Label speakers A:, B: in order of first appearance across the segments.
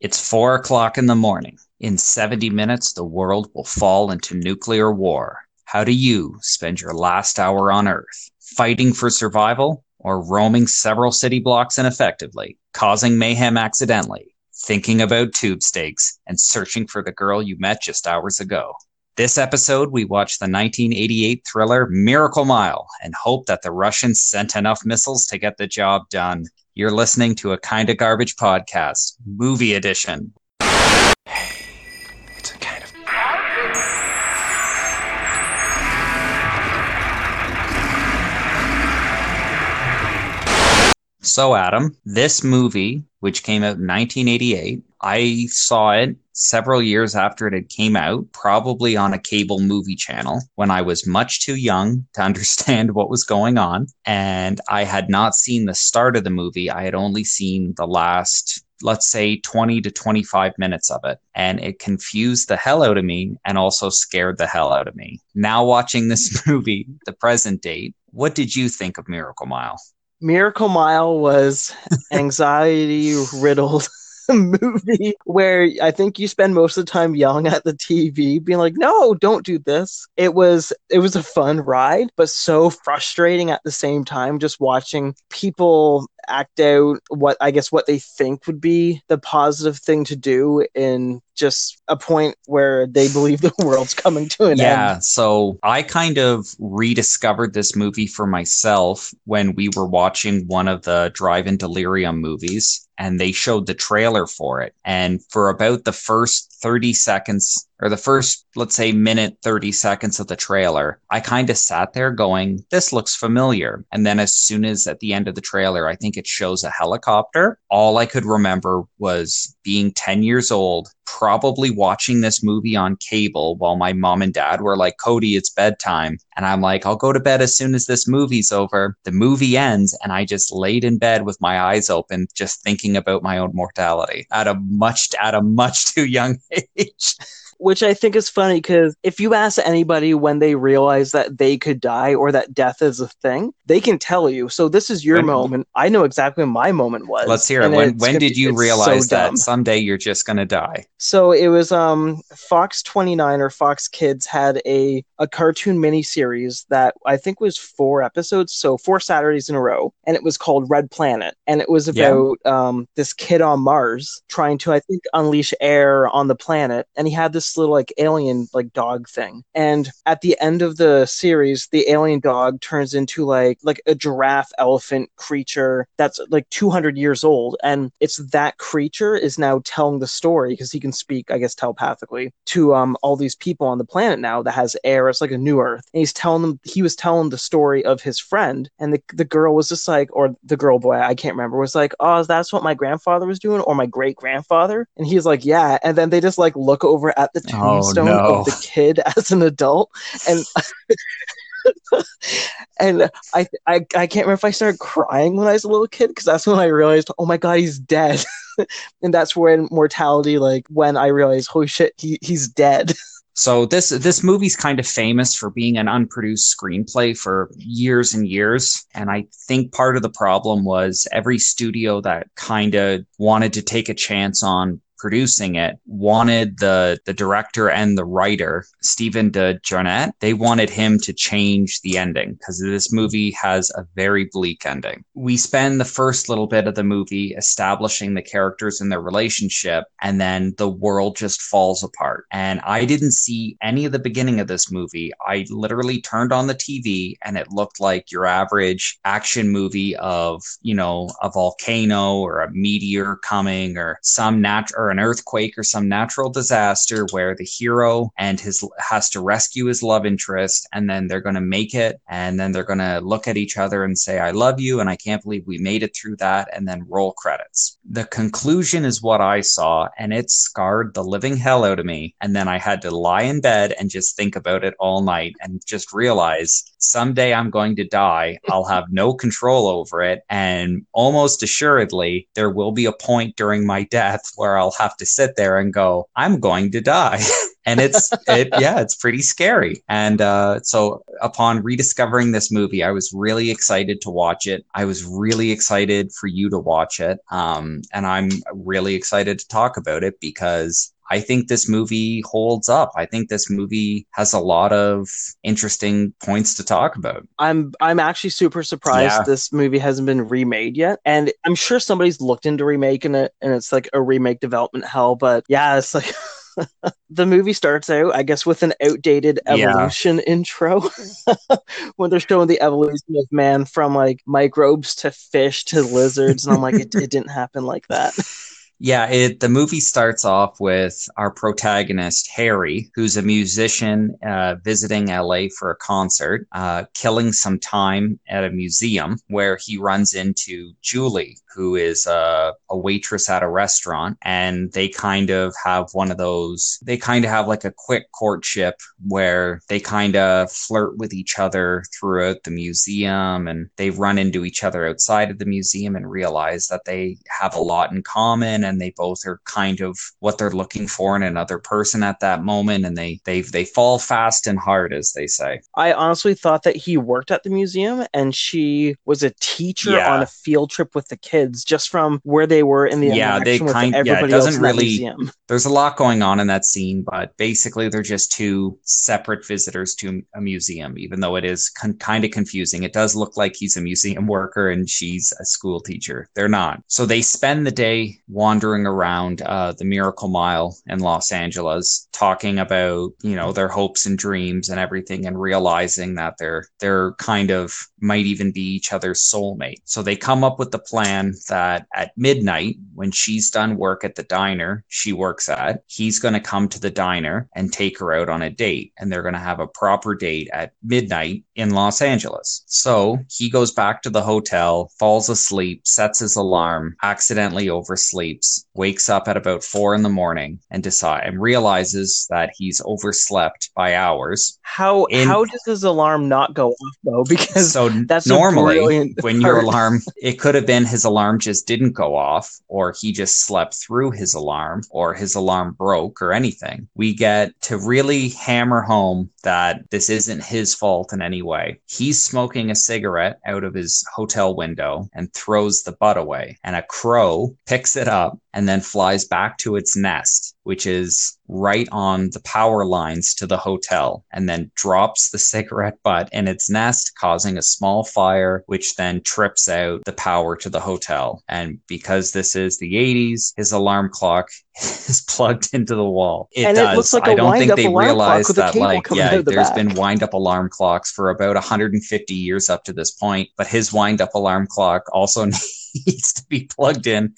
A: It's four o'clock in the morning. In 70 minutes, the world will fall into nuclear war. How do you spend your last hour on Earth? Fighting for survival or roaming several city blocks ineffectively, causing mayhem accidentally, thinking about tube steaks, and searching for the girl you met just hours ago? This episode, we watch the 1988 thriller Miracle Mile and hope that the Russians sent enough missiles to get the job done. You're listening to a Kinda Garbage podcast, movie edition. So, Adam, this movie, which came out in 1988, I saw it several years after it had came out, probably on a cable movie channel when I was much too young to understand what was going on. And I had not seen the start of the movie. I had only seen the last, let's say 20 to 25 minutes of it. And it confused the hell out of me and also scared the hell out of me. Now watching this movie, the present date, what did you think of Miracle Mile?
B: Miracle Mile was anxiety riddled movie where I think you spend most of the time yelling at the TV, being like, "No, don't do this." It was it was a fun ride, but so frustrating at the same time. Just watching people act out what I guess what they think would be the positive thing to do in just a point where they believe the world's coming to an
A: yeah, end. Yeah. So I kind of rediscovered this movie for myself when we were watching one of the Drive-In Delirium movies and they showed the trailer for it. And for about the first 30 seconds or the first, let's say, minute 30 seconds of the trailer, I kind of sat there going, this looks familiar. And then as soon as at the end of the trailer, I think it shows a helicopter, all I could remember was being 10 years old, probably watching this movie on cable while my mom and dad were like, Cody, it's bedtime. And I'm like, I'll go to bed as soon as this movie's over. The movie ends, and I just laid in bed with my eyes open, just thinking about my own mortality at a much, at a much too young age
B: which I think is funny because if you ask anybody when they realize that they could die or that death is a thing, they can tell you. So this is your when, moment. I know exactly when my moment was.
A: Let's hear it. When, when did you realize so that someday you're just gonna die?
B: So it was um Fox 29 or Fox Kids had a a cartoon miniseries that I think was four episodes, so four Saturdays in a row, and it was called Red Planet, and it was about yeah. um this kid on Mars trying to I think unleash air on the planet, and he had this this little like alien like dog thing. And at the end of the series, the alien dog turns into like like a giraffe elephant creature that's like 200 years old and it's that creature is now telling the story because he can speak I guess telepathically to um all these people on the planet now that has air. It's like a new earth. And he's telling them he was telling the story of his friend and the the girl was just like or the girl boy, I can't remember, was like, "Oh, that's what my grandfather was doing or my great grandfather." And he's like, "Yeah." And then they just like look over at the the oh, tombstone oh, no. of the kid as an adult, and. and I, I I can't remember if I started crying when I was a little kid because that's when I realized, oh my god, he's dead, and that's when mortality, like when I realized, holy shit, he he's dead.
A: So this this movie's kind of famous for being an unproduced screenplay for years and years, and I think part of the problem was every studio that kind of wanted to take a chance on producing it wanted the the director and the writer Stephen de Jarnatt. They wanted him to change the ending because this movie has a very bleak ending. We spend the first little bit of the movie establishing the characters and their relationship, and then the world just falls apart. And I didn't see any of the beginning of this movie. I literally turned on the TV and it looked like your average action movie of you know a volcano or a meteor coming or some natural an earthquake or some natural disaster where the hero and his has to rescue his love interest and then they're going to make it and then they're going to look at each other and say I love you and I can't believe we made it through that and then roll credits. The conclusion is what I saw and it scarred the living hell out of me and then I had to lie in bed and just think about it all night and just realize someday I'm going to die. I'll have no control over it and almost assuredly there will be a point during my death where I'll have to sit there and go, I'm going to die. and it's, it, yeah, it's pretty scary. And uh, so upon rediscovering this movie, I was really excited to watch it. I was really excited for you to watch it. Um, and I'm really excited to talk about it because I think this movie holds up. I think this movie has a lot of interesting points to talk about.
B: I'm I'm actually super surprised yeah. this movie hasn't been remade yet. And I'm sure somebody's looked into remaking it and it's like a remake development hell, but yeah, it's like the movie starts out, I guess, with an outdated evolution yeah. intro when they're showing the evolution of man from like microbes to fish to lizards. And I'm like, it, it didn't happen like that.
A: Yeah, it, the movie starts off with our protagonist, Harry, who's a musician uh, visiting LA for a concert, uh, killing some time at a museum where he runs into Julie, who is a, a, waitress at a restaurant. And they kind of have one of those, they kind of have like a quick courtship where they kind of flirt with each other throughout the museum and they run into each other outside of the museum and realize that they have a lot in common and they both are kind of what they're looking for in another person at that moment and they they they fall fast and hard as they say.
B: I honestly thought that he worked at the museum and she was a teacher yeah. on a field trip with the kids just from where they were in the yeah they kind yeah doesn't really
A: there's a lot going on in that scene but basically they're just two separate visitors to a museum even though it is con- kind of confusing it does look like he's a museum worker and she's a school teacher they're not so they spend the day wandering wandering around uh, the Miracle Mile in Los Angeles, talking about you know their hopes and dreams and everything, and realizing that they're they're kind of might even be each other's soulmate. So they come up with the plan that at midnight, when she's done work at the diner she works at, he's going to come to the diner and take her out on a date, and they're going to have a proper date at midnight in Los Angeles. So he goes back to the hotel, falls asleep, sets his alarm, accidentally oversleeps Yes wakes up at about four in the morning and decide and realizes that he's overslept by hours.
B: How in- how does his alarm not go off though? Because so that's
A: normally when your alarm it could have been his alarm just didn't go off, or he just slept through his alarm, or his alarm broke, or anything. We get to really hammer home that this isn't his fault in any way. He's smoking a cigarette out of his hotel window and throws the butt away, and a crow picks it up and and then flies back to its nest, which is right on the power lines to the hotel, and then drops the cigarette butt in its nest, causing a small fire, which then trips out the power to the hotel. And because this is the 80s, his alarm clock is plugged into the wall. It and does. It looks like I don't think they realize that, like, yeah, there's back. been wind up alarm clocks for about 150 years up to this point, but his wind up alarm clock also needs to be plugged in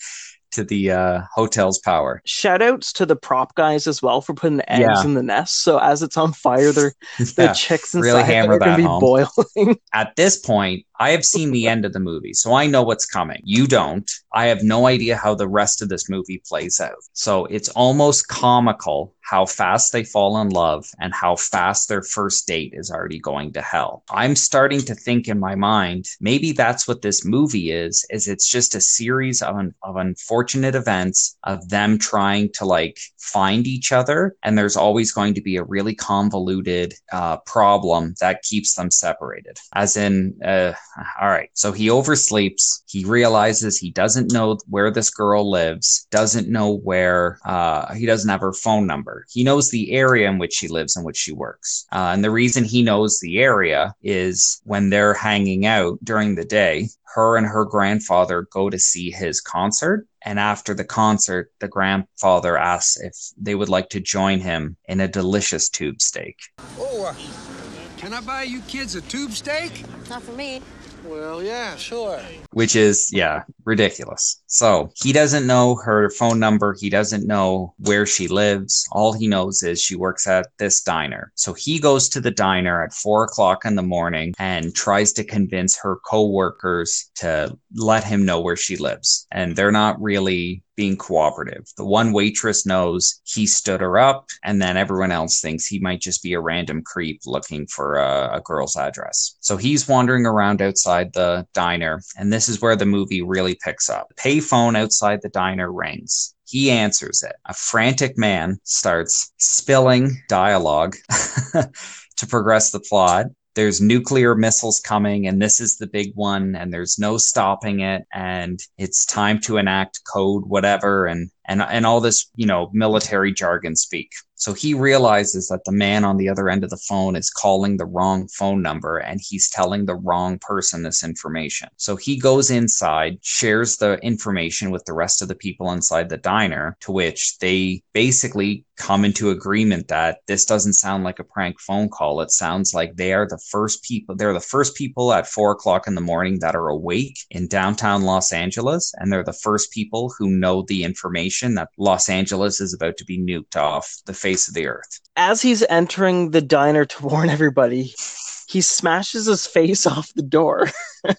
A: to the uh, hotel's power.
B: Shoutouts to the prop guys as well for putting the eggs yeah. in the nest. So as it's on fire, they're yeah. the chicks inside really hammer are going to be home. boiling.
A: At this point, I have seen the end of the movie, so I know what's coming. You don't. I have no idea how the rest of this movie plays out. So it's almost comical how fast they fall in love and how fast their first date is already going to hell. I'm starting to think in my mind, maybe that's what this movie is, is it's just a series of, un- of unfortunate events of them trying to like find each other. And there's always going to be a really convoluted uh, problem that keeps them separated. As in, uh, all right. So he oversleeps. He realizes he doesn't know where this girl lives, doesn't know where, uh, he doesn't have her phone number. He knows the area in which she lives and which she works. Uh, and the reason he knows the area is when they're hanging out during the day, her and her grandfather go to see his concert. And after the concert, the grandfather asks if they would like to join him in a delicious tube steak.
C: Oh, uh, can I buy you kids a tube steak?
D: Not for me. Well,
C: yeah, sure.
A: Which is, yeah, ridiculous. So he doesn't know her phone number. He doesn't know where she lives. All he knows is she works at this diner. So he goes to the diner at four o'clock in the morning and tries to convince her coworkers to let him know where she lives. And they're not really being cooperative. The one waitress knows he stood her up, and then everyone else thinks he might just be a random creep looking for a, a girl's address. So he's wandering around outside the diner, and this is where the movie really picks up. Pay payphone outside the diner rings. He answers it. A frantic man starts spilling dialogue to progress the plot there's nuclear missiles coming and this is the big one and there's no stopping it and it's time to enact code whatever and and and all this you know military jargon speak so he realizes that the man on the other end of the phone is calling the wrong phone number and he's telling the wrong person this information so he goes inside shares the information with the rest of the people inside the diner to which they basically come into agreement that this doesn't sound like a prank phone call it sounds like they are the first people they're the first people at four o'clock in the morning that are awake in downtown los angeles and they're the first people who know the information information that Los Angeles is about to be nuked off the face of the earth.
B: As he's entering the diner to warn everybody, he smashes his face off the door.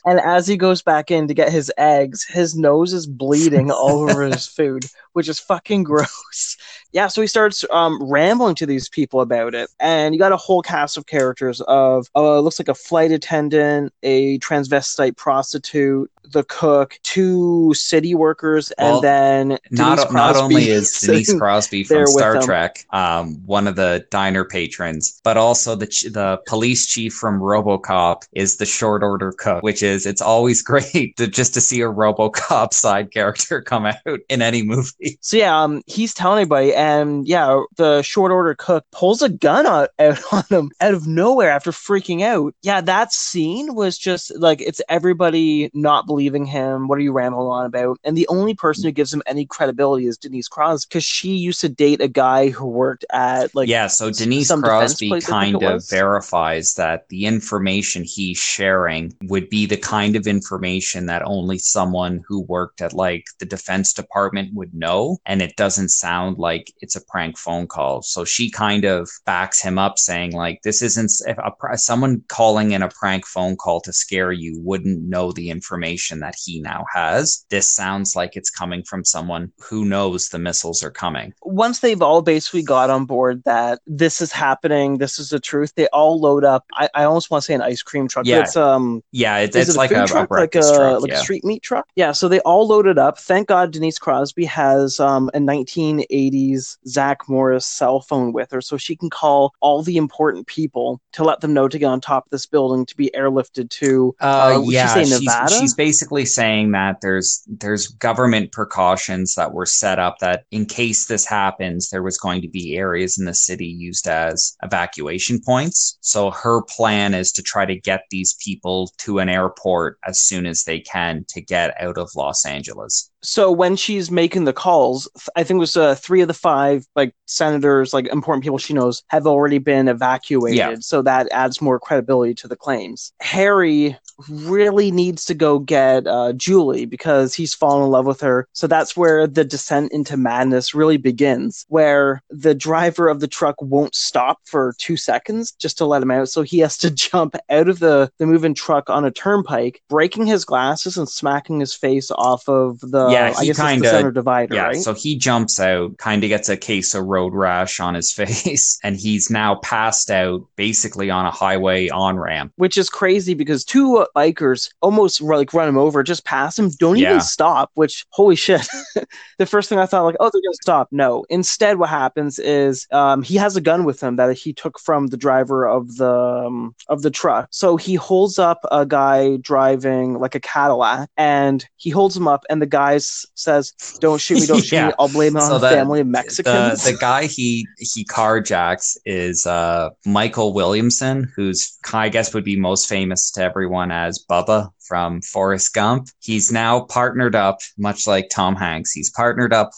B: and as he goes back in to get his eggs, his nose is bleeding all over his food, which is fucking gross. Yeah, so he starts um, rambling to these people about it. And you got a whole cast of characters of uh, looks like a flight attendant, a transvestite prostitute, the cook, two city workers, well, and then not, Denise Crosby
A: not only is Denise Crosby from Star Trek um, one of the diner patrons, but also the ch- the police chief from RoboCop is the short order cook, which is it's always great to, just to see a RoboCop side character come out in any movie.
B: So yeah, um, he's telling everybody, and yeah, the short order cook pulls a gun out, out on him out of nowhere after freaking out. Yeah, that scene was just like it's everybody not believing him. What are you rambling on about? And the only person who gives him any credibility is Denise Crosby because she used to date a guy who worked at like
A: yeah. So Denise Crosby kind of verifies that the information he's sharing would be the kind of information that only someone who worked at like the defense department would know. And it doesn't sound like it's a prank phone call. So she kind of backs him up saying, like, this isn't a, someone calling in a prank phone call to scare you wouldn't know the information that he now has. This sounds like it's coming from someone who knows the missiles are coming.
B: Once they've all basically got on board that this is happening, this is the truth, they all load up. I I almost want to say an ice cream truck. Yeah, it's um
A: yeah, it's it a like a, truck, a like a truck, like yeah. a street meat truck.
B: Yeah, so they all loaded up. Thank God Denise Crosby has um, a 1980s Zach Morris cell phone with her, so she can call all the important people to let them know to get on top of this building to be airlifted to. Uh, uh yeah, she Nevada.
A: She's, she's basically saying that there's there's government precautions that were set up that in case this happens, there was going to be areas in the city used as evacuation points. So her plan plan is to try to get these people to an airport as soon as they can to get out of Los Angeles
B: so when she's making the calls, I think it was uh, three of the five like senators, like important people she knows, have already been evacuated. Yeah. So that adds more credibility to the claims. Harry really needs to go get uh, Julie because he's fallen in love with her. So that's where the descent into madness really begins, where the driver of the truck won't stop for two seconds just to let him out. So he has to jump out of the the moving truck on a turnpike, breaking his glasses and smacking his face off of the yeah, he kind of divider. Yeah, right?
A: so he jumps out, kind of gets a case of road rash on his face, and he's now passed out basically on a highway on ramp,
B: which is crazy because two uh, bikers almost like run him over, just pass him, don't yeah. even stop. Which holy shit! the first thing I thought like, oh, they're gonna stop. No, instead, what happens is um, he has a gun with him that he took from the driver of the um, of the truck. So he holds up a guy driving like a Cadillac, and he holds him up, and the guy says, "Don't shoot me, don't shoot yeah. me. I'll blame it so on the family of Mexicans."
A: The, the, guy he he carjacks is uh, Michael Williamson, who's I guess would be most famous to everyone as Bubba from Forrest Gump. He's now partnered up, much like Tom Hanks. He's partnered up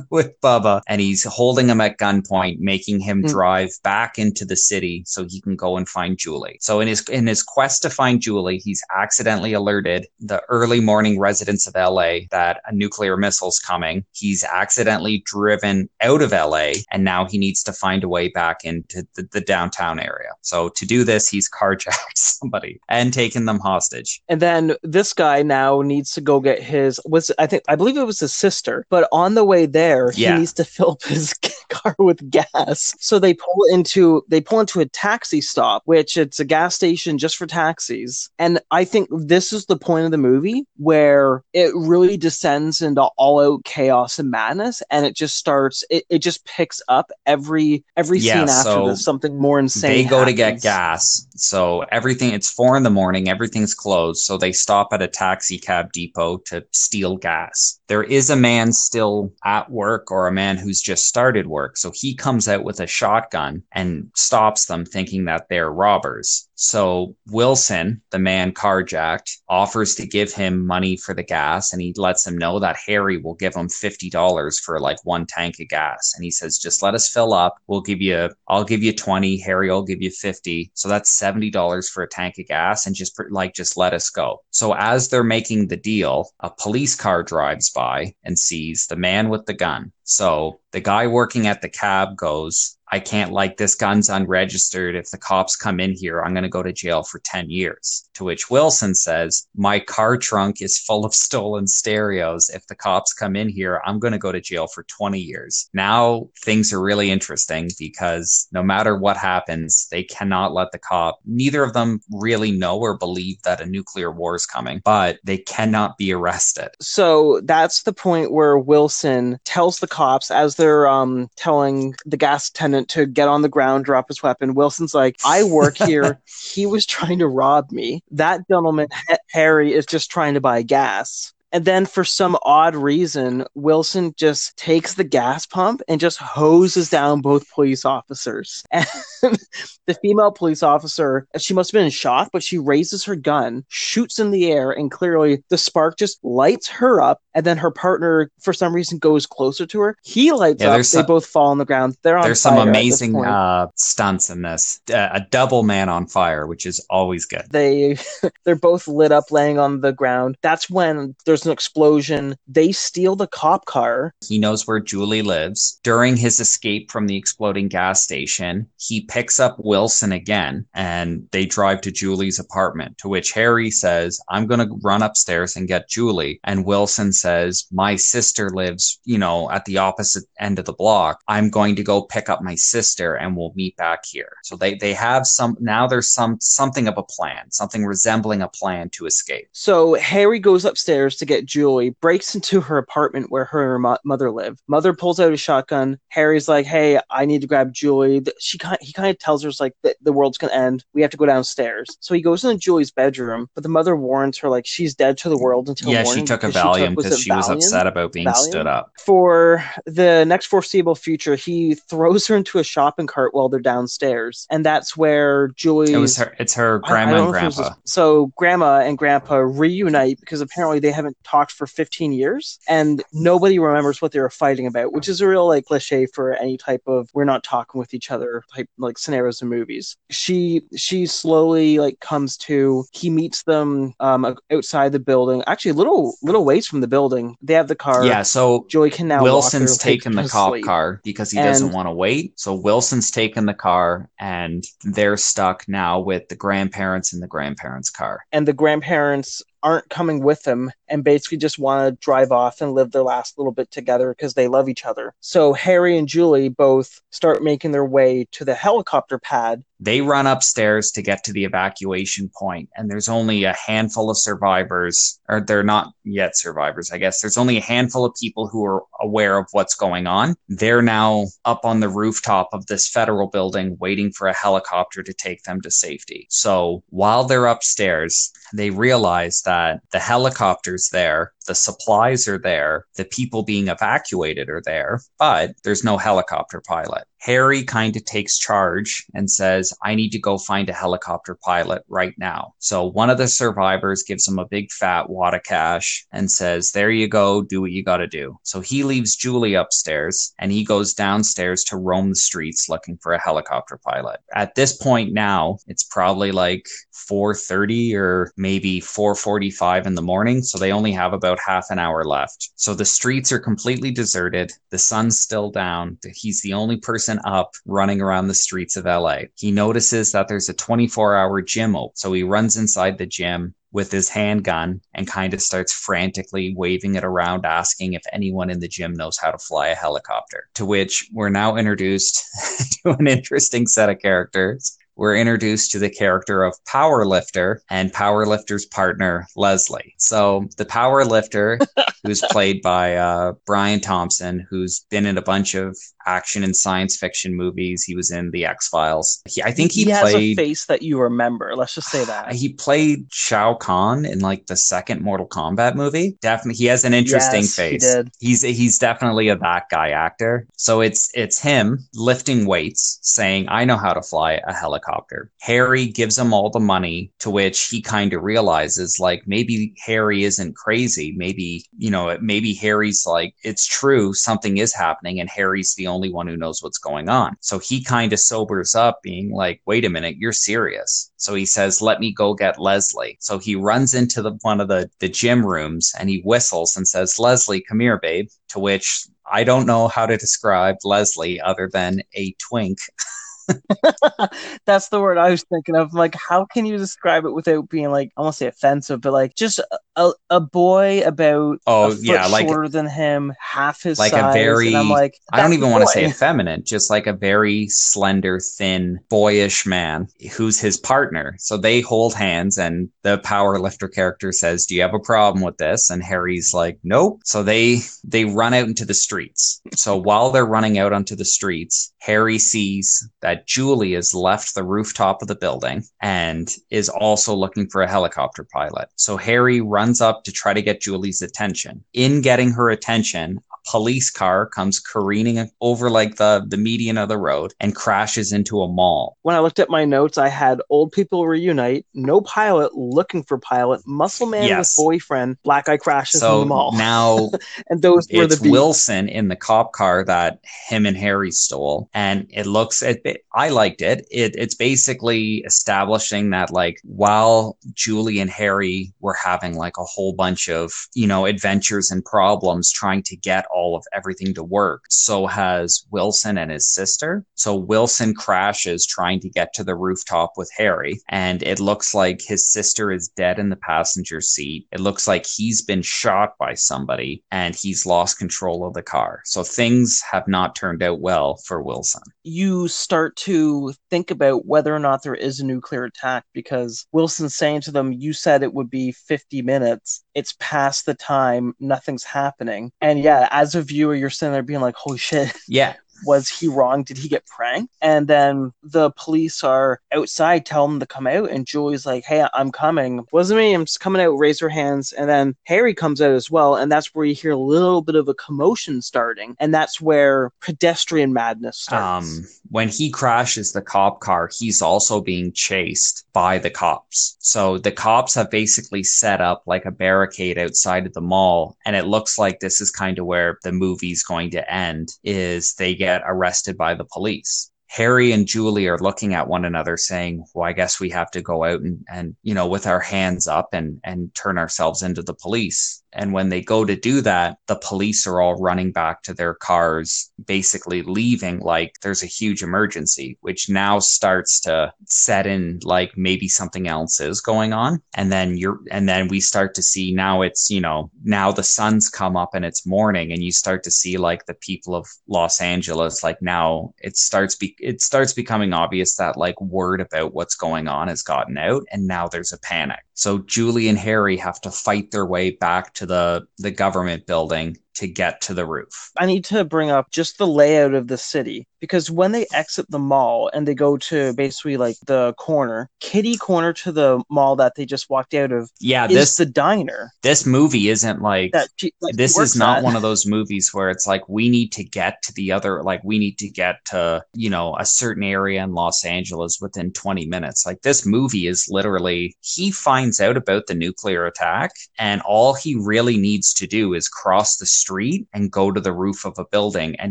A: with Bubba and he's holding him at gunpoint, making him mm. drive back into the city so he can go and find Julie. So in his in his quest to find Julie, he's accidentally alerted the early morning residents of LA that a nuclear missile's coming. He's accidentally driven out of LA and now he needs to find a way back into the, the downtown area. So to do this, he's carjacked somebody and taken them hostage.
B: And then this guy now needs to go get his was I think I believe it was his sister, but on the way there there. Yeah. He needs to fill up his car with gas. So they pull into they pull into a taxi stop, which it's a gas station just for taxis. And I think this is the point of the movie where it really descends into all out chaos and madness and it just starts it, it just picks up every every yeah, scene after so this something more insane.
A: They go
B: happens.
A: to get gas. So everything it's four in the morning, everything's closed. So they stop at a taxi cab depot to steal gas. There is a man still at work or a man who's just started work. So he comes out with a shotgun and stops them thinking that they're robbers. So Wilson, the man carjacked, offers to give him money for the gas and he lets him know that Harry will give him $50 for like one tank of gas. And he says, just let us fill up. We'll give you, I'll give you 20. Harry will give you 50. So that's $70 for a tank of gas and just like, just let us go. So as they're making the deal, a police car drives by and sees the man with the the gun. So the guy working at the cab goes, I can't like this gun's unregistered. If the cops come in here, I'm going to go to jail for 10 years. To which Wilson says, My car trunk is full of stolen stereos. If the cops come in here, I'm going to go to jail for 20 years. Now things are really interesting because no matter what happens, they cannot let the cop, neither of them really know or believe that a nuclear war is coming, but they cannot be arrested.
B: So that's the point where Wilson tells the cops as they're um, telling the gas attendant to get on the ground, drop his weapon. Wilson's like, I work here. he was trying to rob me. That gentleman, Harry, is just trying to buy gas. And then for some odd reason, Wilson just takes the gas pump and just hoses down both police officers. And the female police officer, she must have been in shock, but she raises her gun, shoots in the air, and clearly the spark just lights her up. And then her partner, for some reason, goes closer to her. He lights yeah, up. Some, they both fall on the ground. They're on There's some amazing uh,
A: stunts in this. Uh, a double man on fire, which is always good.
B: They they're both lit up, laying on the ground. That's when there's an explosion. They steal the cop car.
A: He knows where Julie lives. During his escape from the exploding gas station, he picks up Wilson again and they drive to Julie's apartment, to which Harry says, I'm going to run upstairs and get Julie. And Wilson says, My sister lives, you know, at the opposite end of the block. I'm going to go pick up my sister and we'll meet back here. So they, they have some, now there's some, something of a plan, something resembling a plan to escape.
B: So Harry goes upstairs to get get Julie, breaks into her apartment where her mo- mother lived. Mother pulls out a shotgun. Harry's like, "Hey, I need to grab Julie." She kind he kind of tells her, "Like the, the world's gonna end. We have to go downstairs." So he goes into Julie's bedroom, but the mother warns her, like, "She's dead to the world until
A: yeah." Morning she took a Valium because she, took, was, she Valium? was upset about being Valium? stood up.
B: For the next foreseeable future, he throws her into a shopping cart while they're downstairs, and that's where Julie. It was
A: her. It's her grandma and grandpa.
B: So grandma and grandpa reunite because apparently they haven't talked for 15 years and nobody remembers what they were fighting about, which is a real like cliche for any type of we're not talking with each other type like scenarios in movies. She she slowly like comes to he meets them um outside the building, actually little little ways from the building. They have the car.
A: Yeah, so Joy can now Wilson's taken the cop sleep. car because he and, doesn't want to wait. So Wilson's taken the car and they're stuck now with the grandparents in the grandparents' car.
B: And the grandparents aren't coming with them and basically just want to drive off and live their last little bit together because they love each other. So Harry and Julie both start making their way to the helicopter pad
A: they run upstairs to get to the evacuation point, and there's only a handful of survivors, or they're not yet survivors, I guess. There's only a handful of people who are aware of what's going on. They're now up on the rooftop of this federal building waiting for a helicopter to take them to safety. So while they're upstairs, they realize that the helicopter's there the supplies are there, the people being evacuated are there, but there's no helicopter pilot. Harry kind of takes charge and says, I need to go find a helicopter pilot right now. So one of the survivors gives him a big fat wad of cash and says, There you go, do what you got to do. So he leaves Julie upstairs and he goes downstairs to roam the streets looking for a helicopter pilot. At this point now, it's probably like 4:30 or maybe 4:45 in the morning, so they only have about about half an hour left. So the streets are completely deserted. The sun's still down. He's the only person up running around the streets of LA. He notices that there's a 24 hour gym open. So he runs inside the gym with his handgun and kind of starts frantically waving it around, asking if anyone in the gym knows how to fly a helicopter. To which we're now introduced to an interesting set of characters we're introduced to the character of Powerlifter and Powerlifter's partner, Leslie. So the Powerlifter, who's played by uh, Brian Thompson, who's been in a bunch of action and science fiction movies. He was in The X Files. I think he, he played, has a
B: face that you remember. Let's just say that.
A: He played Shao Kahn in like the second Mortal Kombat movie. Definitely, he has an interesting yes, face. He he's he's definitely a that guy actor. So it's it's him lifting weights, saying, "I know how to fly a helicopter." helicopter. Harry gives him all the money, to which he kind of realizes like maybe Harry isn't crazy. Maybe, you know, maybe Harry's like, it's true, something is happening, and Harry's the only one who knows what's going on. So he kind of sobers up, being like, wait a minute, you're serious. So he says, let me go get Leslie. So he runs into the one of the, the gym rooms and he whistles and says, Leslie, come here, babe. To which I don't know how to describe Leslie other than a twink.
B: That's the word I was thinking of. Like, how can you describe it without being like, I won't say offensive, but like just a, a boy about oh yeah, like shorter than him, half his like size, a very. I'm like,
A: I don't even want to say effeminate, just like a very slender, thin, boyish man who's his partner. So they hold hands, and the power lifter character says, "Do you have a problem with this?" And Harry's like, "Nope." So they they run out into the streets. So while they're running out onto the streets, Harry sees that Julie has left the rooftop of the building and is also looking for a helicopter pilot. So Harry runs up to try to get Julie's attention. In getting her attention, police car comes careening over like the, the median of the road and crashes into a mall.
B: When I looked at my notes, I had Old People Reunite, No Pilot Looking for Pilot, Muscle Man yes. with Boyfriend, Black Eye Crashes so in the Mall.
A: Now, and those were the beats. Wilson in the cop car that him and Harry stole. And it looks, it, it, I liked it. it. It's basically establishing that, like, while Julie and Harry were having like a whole bunch of, you know, adventures and problems trying to get all of everything to work. So has Wilson and his sister. So Wilson crashes trying to get to the rooftop with Harry, and it looks like his sister is dead in the passenger seat. It looks like he's been shot by somebody and he's lost control of the car. So things have not turned out well for Wilson.
B: You start to think about whether or not there is a nuclear attack because Wilson's saying to them, You said it would be 50 minutes it's past the time, nothing's happening. And yeah, as a viewer, you're sitting there being like, holy shit.
A: Yeah
B: was he wrong? Did he get pranked? And then the police are outside, tell him to come out, and Julie's like, "Hey, I'm coming." Wasn't me. I'm just coming out. Raise her hands, and then Harry comes out as well, and that's where you hear a little bit of a commotion starting, and that's where pedestrian madness starts. Um,
A: when he crashes the cop car, he's also being chased by the cops. So the cops have basically set up like a barricade outside of the mall, and it looks like this is kind of where the movie's going to end. Is they get get arrested by the police. Harry and Julie are looking at one another saying, Well, I guess we have to go out and, and you know, with our hands up and and turn ourselves into the police. And when they go to do that, the police are all running back to their cars, basically leaving like there's a huge emergency, which now starts to set in like maybe something else is going on. And then you're, and then we start to see now it's, you know, now the sun's come up and it's morning and you start to see like the people of Los Angeles, like now it starts, be, it starts becoming obvious that like word about what's going on has gotten out. And now there's a panic. So Julie and Harry have to fight their way back to the the government building to get to the roof.
B: I need to bring up just the layout of the city because when they exit the mall and they go to basically like the corner, kitty corner to the mall that they just walked out of. Yeah, this the diner.
A: This movie isn't like, that, like this is not at. one of those movies where it's like we need to get to the other, like we need to get to you know a certain area in Los Angeles within 20 minutes. Like this movie is literally he finds out about the nuclear attack and all he really needs to do is cross the street and go to the roof of a building and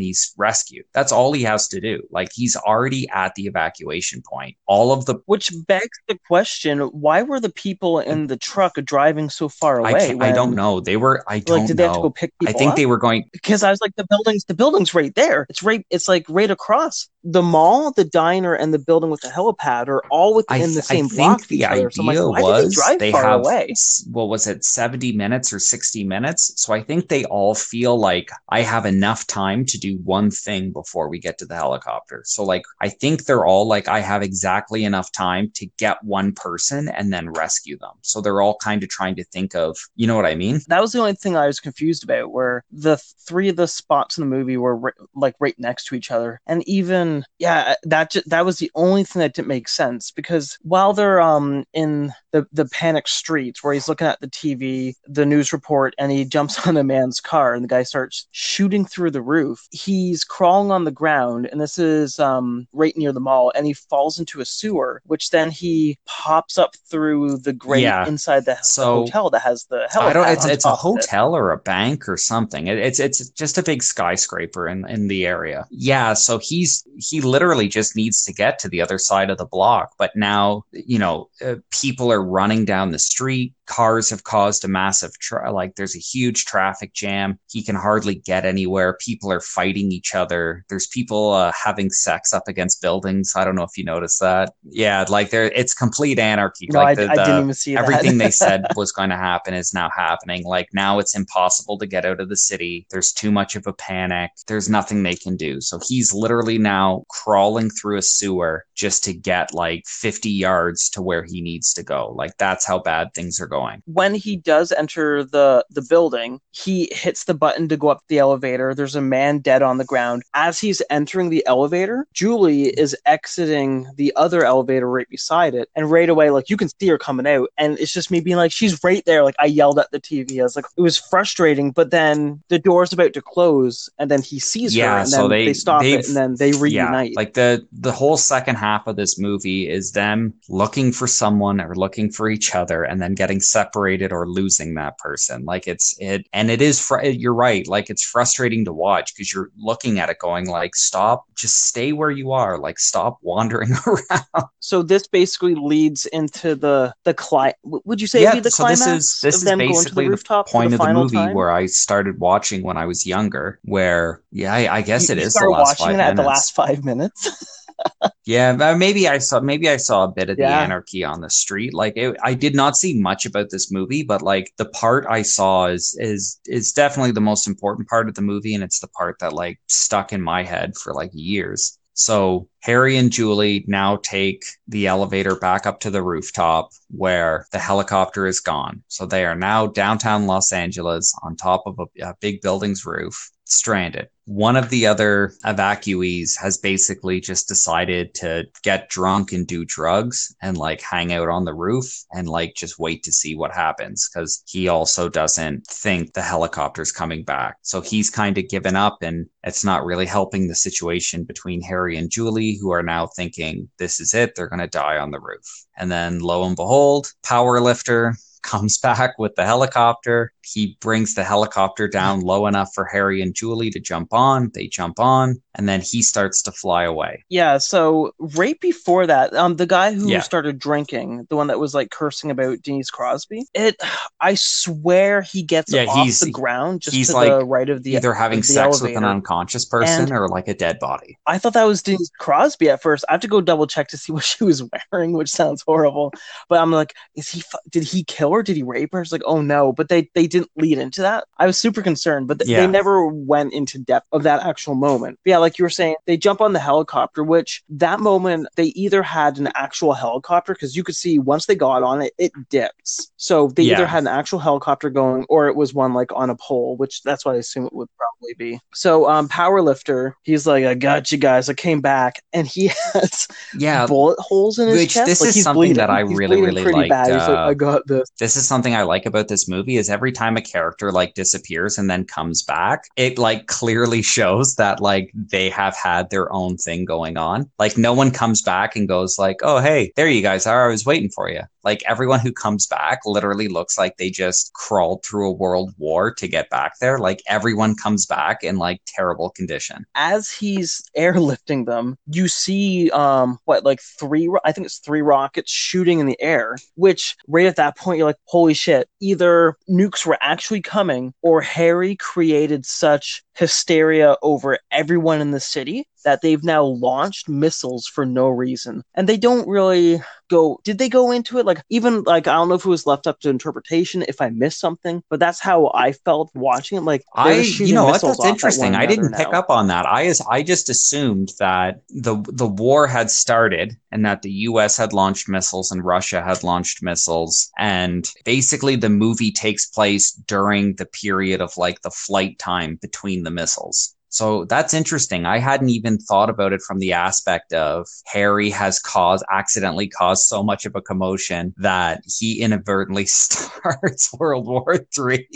A: he's rescued. That's all he has to do. Like he's already at the evacuation point. All of the
B: which begs the question: Why were the people in the truck driving so far away?
A: I, when, I don't know. They were. I don't like, did they Have to go pick I think up? they were going
B: because I was like, the buildings, the buildings right there. It's right. It's like right across the mall, the diner, and the building with the helipad are all within th- the same I block. think the idea so like, was they, they have
A: away? what was it, seventy minutes or sixty minutes? So I think they all feel like I have enough time to do one thing before we get to the helicopter. So like I think they're all like I have exactly enough time to get one person and then rescue them. So they're all kind of trying to think of you know what I mean.
B: That was the only thing I was confused about. Where the three of the spots in the movie were like right next to each other, and even yeah, that that was the only thing that didn't make sense because while they're um in the the panic streets where he's looking at the TV, the news report, and he jumps on a man's car, and the guy starts shooting through the roof. He's crawling on the ground, and this is um right near the mall, and he falls into a sewer, which then he pops up through the grate yeah. inside the so, hotel that has the hell. I
A: don't.
B: It's, it's
A: a hotel it. or a bank or something.
B: It,
A: it's it's just a big skyscraper in in the area. Yeah, so he's he literally just needs to get to the other side of the block. But now, you know, uh, people are running down the street. Cars have caused a massive, tra- like, there's a huge traffic jam. He can hardly get anywhere. People are fighting each other. There's people uh, having sex up against buildings. I don't know if you noticed that. Yeah, like, there, it's complete anarchy. No, like, the, I, I the, didn't even see Everything they said was going to happen is now happening. Like, now it's impossible to get out of the city. There's too much of a panic. There's nothing they can do. So he's literally now crawling through a sewer just to get like 50 yards to where he needs to go. Like that's how bad things are going.
B: When he does enter the the building, he hits the button to go up the elevator. There's a man dead on the ground. As he's entering the elevator, Julie is exiting the other elevator right beside it, and right away, like you can see her coming out, and it's just me being like, she's right there. Like I yelled at the TV. I was like, it was frustrating, but then the door's about to close, and then he sees yeah, her, and so then they, they stop it, and then they reunite yeah, night.
A: Like the the whole second half of this movie is them looking for someone or looking for each other and then getting separated or losing that person. Like it's it and it is fr- you're right. Like it's frustrating to watch because you're looking at it going like stop, just stay where you are. Like stop wandering around.
B: So this basically leads into the the cli- would you say yeah, the so climax this is this is basically the, the point the of the movie time?
A: where I started watching when I was younger where yeah, I, I guess you, it you is the last 5 minutes. at the last
B: five minutes.
A: yeah, maybe I saw maybe I saw a bit of yeah. the anarchy on the street. Like it, I did not see much about this movie, but like the part I saw is is is definitely the most important part of the movie, and it's the part that like stuck in my head for like years. So Harry and Julie now take the elevator back up to the rooftop where the helicopter is gone. So they are now downtown Los Angeles on top of a, a, big building's roof stranded. One of the other evacuees has basically just decided to get drunk and do drugs and like hang out on the roof and like just wait to see what happens because he also doesn't think the helicopter's coming back. So he's kind of given up and it's not really helping the situation between Harry and Julie, who are now thinking this is it, they're going to die on the roof. And then lo and behold, Powerlifter comes back with the helicopter he brings the helicopter mm-hmm. down low enough for Harry and Julie to jump on. They jump on, and then he starts to fly away.
B: Yeah. So right before that, um, the guy who yeah. started drinking, the one that was like cursing about Denise Crosby, it, I swear he gets yeah, off he's, the ground just he's to like the right of the
A: either having the sex elevator. with an unconscious person and or like a dead body.
B: I thought that was Denise Crosby at first. I have to go double check to see what she was wearing, which sounds horrible. But I'm like, is he? Did he kill her? Did he rape her? It's like, oh no. But they they didn't lead into that. I was super concerned, but th- yeah. they never went into depth of that actual moment. But yeah, like you were saying, they jump on the helicopter, which that moment they either had an actual helicopter because you could see once they got on it, it dips. So they yeah. either had an actual helicopter going or it was one like on a pole, which that's what I assume it would probably be. So um lifter, he's like, I got you guys. I came back and he has yeah bullet holes in his which, chest.
A: This like, is something bleeding. that I he's really, really like. Uh, like, I got this. This is something I like about this movie is every time time a character like disappears and then comes back, it like clearly shows that like they have had their own thing going on. Like no one comes back and goes like, "Oh, hey, there you guys are. I was waiting for you." Like everyone who comes back literally looks like they just crawled through a world war to get back there. Like everyone comes back in like terrible condition.
B: As he's airlifting them, you see um what like three I think it's three rockets shooting in the air, which right at that point you're like holy shit, either nukes were actually coming or Harry created such hysteria over everyone in the city that they've now launched missiles for no reason. And they don't really go, did they go into it? Like, even like, I don't know if it was left up to interpretation, if I missed something, but that's how I felt watching it. Like,
A: I, you know, that's interesting. I didn't pick up on that. I, I just assumed that the, the war had started and that the US had launched missiles and Russia had launched missiles. And basically, the movie takes place during the period of like the flight time between the missiles. So that's interesting. I hadn't even thought about it from the aspect of Harry has caused accidentally caused so much of a commotion that he inadvertently starts World War Three.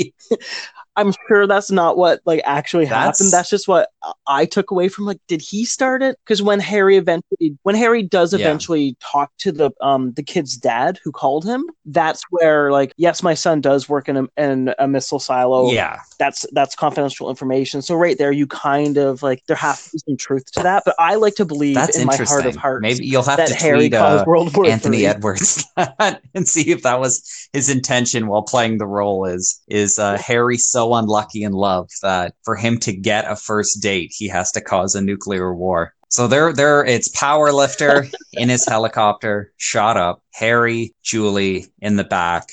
B: I'm sure that's not what like actually that's... happened. That's just what I took away from like, did he start it? Because when Harry eventually, when Harry does eventually yeah. talk to the um the kid's dad who called him, that's where like, yes, my son does work in a in a missile silo.
A: Yeah,
B: that's that's confidential information. So right there, you kind of like there has to be some truth to that. But I like to believe that's in my heart of hearts.
A: Maybe you'll have to Harry tweet uh, World War Anthony III. Edwards and see if that was his intention while playing the role. Is is uh, Harry so unlucky in love that for him to get a first date, he has to cause a nuclear war. So there, there, it's powerlifter in his helicopter, shot up, Harry, Julie in the back.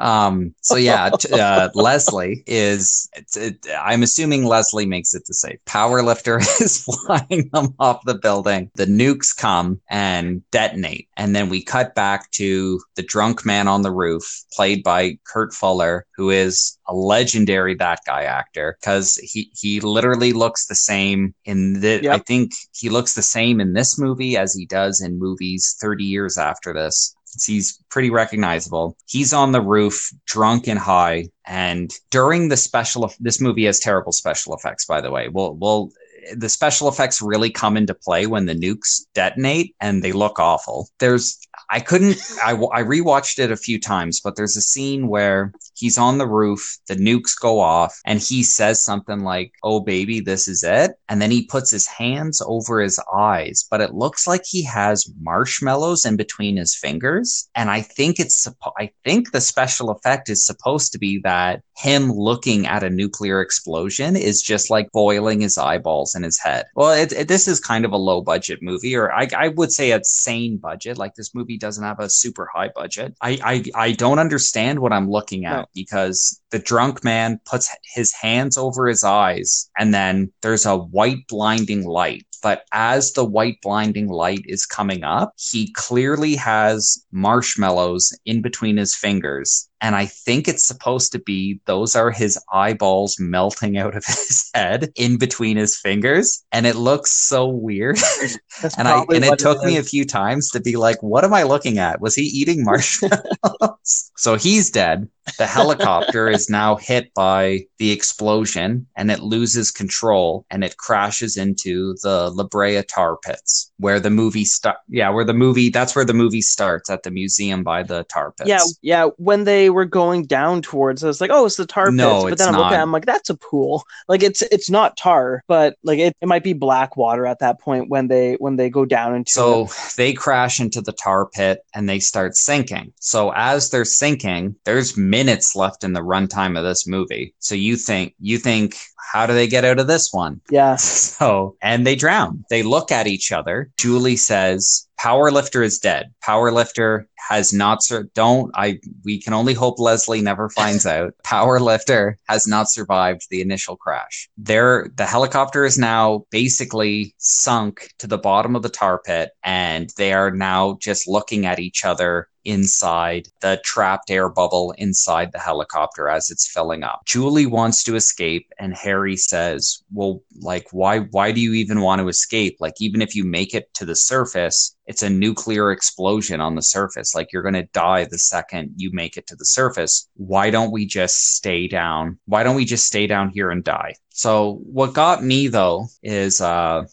A: Um, so yeah, t- uh, Leslie is. It, I'm assuming Leslie makes it to safe. Powerlifter is flying them off the building. The nukes come and detonate, and then we cut back to the drunk man on the roof, played by Kurt Fuller, who is a legendary that guy actor because he he literally looks the same in the. Yep. I think he looks the same in this movie as he does in movies 30 years after this. He's pretty recognizable. He's on the roof, drunk and high. And during the special, this movie has terrible special effects, by the way. Well, well, the special effects really come into play when the nukes detonate and they look awful. There's I couldn't. I, I rewatched it a few times, but there's a scene where he's on the roof, the nukes go off, and he says something like, "Oh baby, this is it," and then he puts his hands over his eyes, but it looks like he has marshmallows in between his fingers, and I think it's. I think the special effect is supposed to be that him looking at a nuclear explosion is just like boiling his eyeballs in his head. Well, it, it, this is kind of a low budget movie, or I, I, would say a sane budget. Like this movie doesn't have a super high budget. I, I, I don't understand what I'm looking at because the drunk man puts his hands over his eyes and then there's a white blinding light but as the white blinding light is coming up, he clearly has marshmallows in between his fingers and I think it's supposed to be those are his eyeballs melting out of his head in between his fingers. And it looks so weird. and I and it took it me a few times to be like, what am I looking at? Was he eating marshmallows? so he's dead. The helicopter is now hit by the explosion and it loses control and it crashes into the La Brea tar pits where the movie starts. Yeah, where the movie that's where the movie starts at the museum by the tar pits.
B: Yeah, yeah. When they they were going down towards. I was like, oh, it's the tar pits. No, but then I'm looking I'm like, that's a pool. Like it's it's not tar, but like it, it might be black water at that point when they when they go down into
A: So they crash into the tar pit and they start sinking. So as they're sinking, there's minutes left in the runtime of this movie. So you think you think how do they get out of this one?
B: Yeah.
A: So and they drown. They look at each other. Julie says, Powerlifter is dead. Powerlifter has not sur- don't I we can only hope Leslie never finds out. Powerlifter has not survived the initial crash. There the helicopter is now basically sunk to the bottom of the tar pit and they are now just looking at each other inside the trapped air bubble inside the helicopter as it's filling up. Julie wants to escape and Harry says, "Well, like why why do you even want to escape? Like even if you make it to the surface, it's a nuclear explosion on the surface. Like you're going to die the second you make it to the surface. Why don't we just stay down? Why don't we just stay down here and die? So what got me though is uh,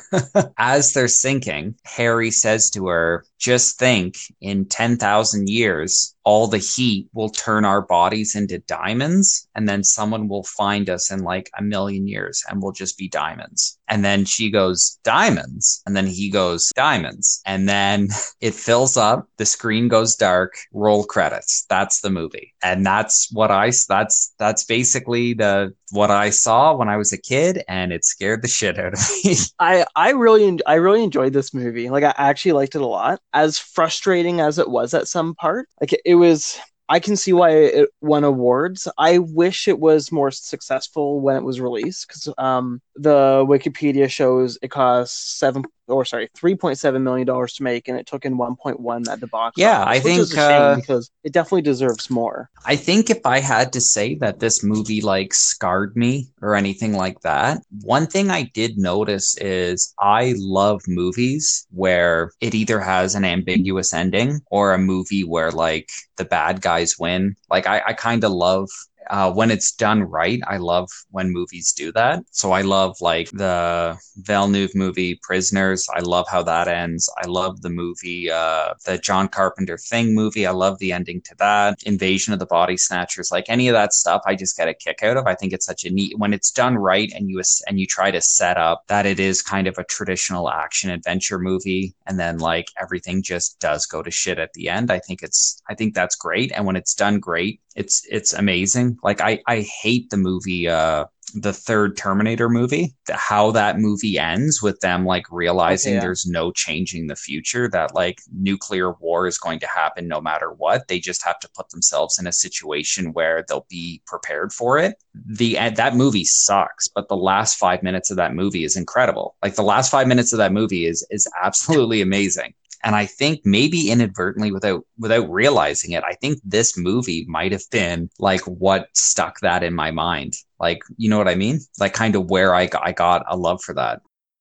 A: as they're sinking, Harry says to her, "Just think, in ten thousand years, all the heat will turn our bodies into diamonds and then someone will find us in like a million years and we'll just be diamonds and then she goes diamonds and then he goes diamonds and then it fills up the screen goes dark roll credits that's the movie and that's what i that's that's basically the what I saw when I was a kid, and it scared the shit
B: out of me. I I really I really enjoyed this movie. Like I actually liked it a lot. As frustrating as it was at some part, like it, it was. I can see why it won awards. I wish it was more successful when it was released because um, the Wikipedia shows it cost seven or sorry, three point seven million dollars to make, and it took in one point one at the box. Yeah, office, I think uh, because it definitely deserves more.
A: I think if I had to say that this movie like scarred me or anything like that, one thing I did notice is I love movies where it either has an ambiguous ending or a movie where like the bad guys win. Like I, I kind of love uh, when it's done right, I love when movies do that. So I love like the Villeneuve movie Prisoners. I love how that ends. I love the movie, uh, the John Carpenter Thing movie. I love the ending to that. Invasion of the Body Snatchers. Like any of that stuff, I just get a kick out of. I think it's such a neat when it's done right, and you and you try to set up that it is kind of a traditional action adventure movie, and then like everything just does go to shit at the end. I think it's I think that's great. And when it's done great, it's it's amazing. Like I I hate the movie uh the third Terminator movie, how that movie ends with them like realizing yeah. there's no changing the future, that like nuclear war is going to happen no matter what. They just have to put themselves in a situation where they'll be prepared for it. The eh, that movie sucks, but the last five minutes of that movie is incredible. Like the last five minutes of that movie is is absolutely amazing. And I think maybe inadvertently without without realizing it, I think this movie might have been like what stuck that in my mind. Like, you know what I mean? Like kind of where I I got a love for that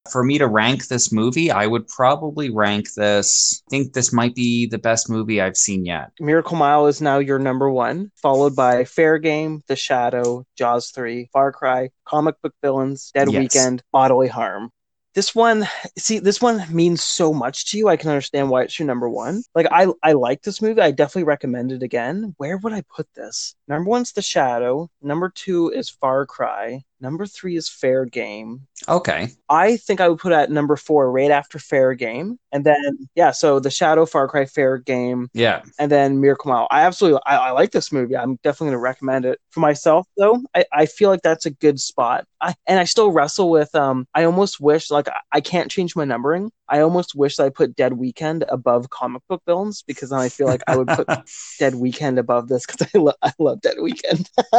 A: for me to rank this movie, I would probably rank this. I think this might be the best movie I've seen yet.
B: Miracle Mile is now your number one, followed by Fair Game, The Shadow, Jaws 3, Far Cry, Comic Book Villains, Dead yes. Weekend, Bodily Harm this one see this one means so much to you i can understand why it's your number one like i i like this movie i definitely recommend it again where would i put this number one's the shadow number two is far cry Number three is Fair Game.
A: Okay.
B: I think I would put at number four right after Fair Game, and then yeah, so the Shadow Far Cry Fair Game.
A: Yeah.
B: And then Miracle Mile. I absolutely I, I like this movie. I'm definitely gonna recommend it for myself though. I, I feel like that's a good spot. I, and I still wrestle with um. I almost wish like I, I can't change my numbering, I almost wish I put Dead Weekend above comic book films because then I feel like I would put Dead Weekend above this because I, lo- I love Dead Weekend.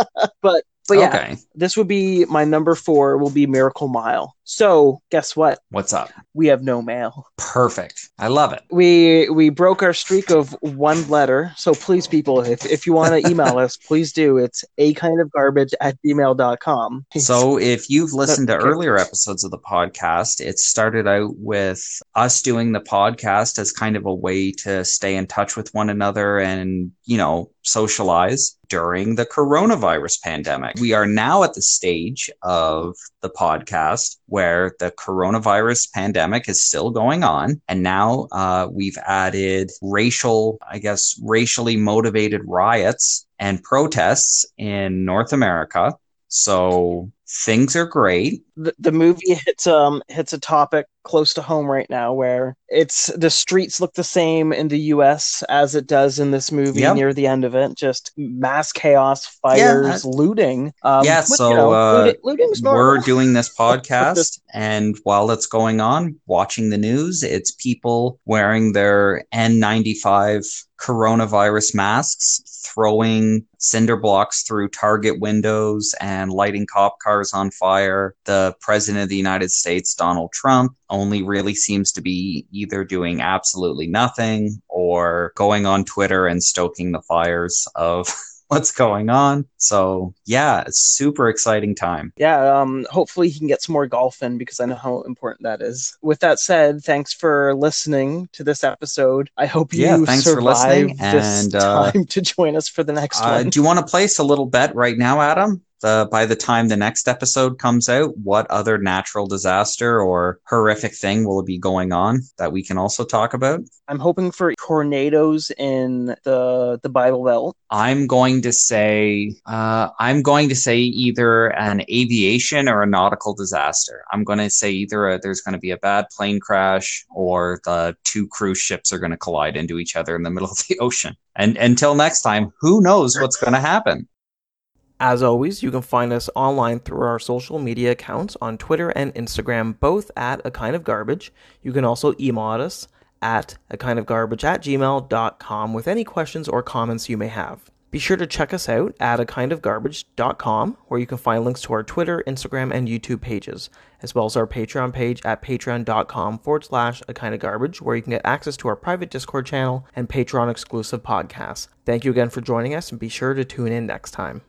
B: but but yeah, okay. this would be my number four. Will be Miracle Mile. So guess what?
A: What's up?
B: We have no mail.
A: Perfect. I love it.
B: We we broke our streak of one letter. So please, people, if if you want to email us, please do. It's a kind of garbage at gmail.com.
A: So if you've listened but, to okay. earlier episodes of the podcast, it started out with us doing the podcast as kind of a way to stay in touch with one another and, you know, socialize during the coronavirus pandemic. We are now at the stage of the podcast where the coronavirus pandemic is still going on. And now uh, we've added racial, I guess, racially motivated riots and protests in North America. So things are great.
B: The, the movie hits um hits a topic close to home right now where it's the streets look the same in the US as it does in this movie yep. near the end of it just mass chaos fires yeah. looting um, yeah but, so you know, uh, looting,
A: we're doing this podcast and while it's going on watching the news it's people wearing their N95 coronavirus masks throwing cinder blocks through Target windows and lighting cop cars on fire. The president of the United States, Donald Trump, only really seems to be either doing absolutely nothing or going on Twitter and stoking the fires of what's going on. So yeah, super exciting time.
B: Yeah, um, hopefully he can get some more golf in because I know how important that is. With that said, thanks for listening to this episode. I hope you yeah, thanks for listening this and, uh, time to join us for the next uh, one.
A: Do you want to place a little bet right now, Adam? the, by the time the next episode comes out, what other natural disaster or horrific thing will be going on that we can also talk about?
B: I'm hoping for tornadoes in the the Bible Belt.
A: I'm going to say uh, I'm going to say either an aviation or a nautical disaster. I'm going to say either a, there's going to be a bad plane crash or the two cruise ships are going to collide into each other in the middle of the ocean. And until next time, who knows what's going to happen?
B: As always, you can find us online through our social media accounts on Twitter and Instagram, both at A Kind of Garbage. You can also email us at a kind of garbage at gmail.com with any questions or comments you may have. Be sure to check us out at a kind of garbage.com where you can find links to our Twitter, Instagram, and YouTube pages, as well as our Patreon page at patreon.com forward slash a kind of garbage, where you can get access to our private Discord channel and Patreon exclusive podcasts. Thank you again for joining us and be sure to tune in next time.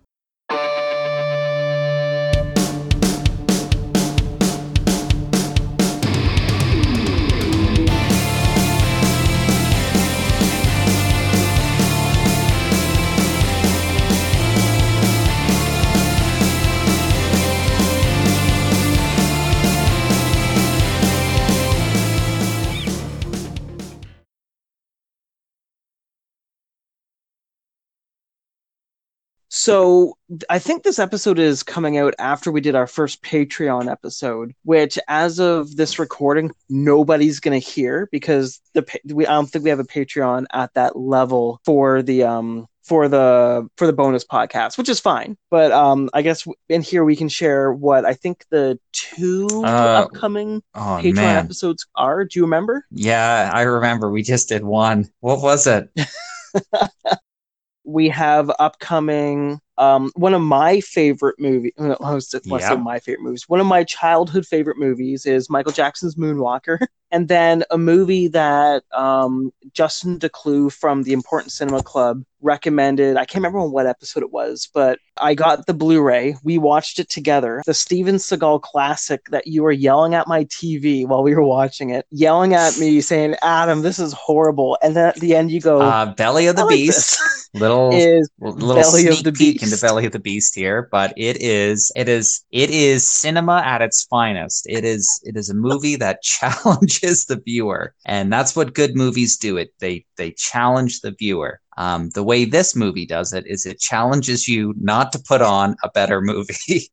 B: So I think this episode is coming out after we did our first Patreon episode, which as of this recording, nobody's going to hear because the we I don't think we have a Patreon at that level for the um for the for the bonus podcast, which is fine. But um, I guess in here we can share what I think the two uh, upcoming oh, Patreon man. episodes are. Do you remember?
A: Yeah, I remember. We just did one. What was it?
B: we have upcoming um, one of my favorite movies. one of my favorite movies. One of my childhood favorite movies is Michael Jackson's Moonwalker. and then a movie that um, Justin DeClue from the Important Cinema Club recommended. I can't remember on what episode it was, but I got the Blu-ray. We watched it together. The Steven Seagal classic that you were yelling at my TV while we were watching it, yelling at me saying, "Adam, this is horrible." And then at the end, you go,
A: uh, "Belly of the like Beast." little is little belly sneak of the peek beast. into belly of the beast here, but it is it is it is cinema at its finest. It is it is a movie that challenges challenges the viewer, and that's what good movies do. It they they challenge the viewer. Um, the way this movie does it is it challenges you not to put on a better movie.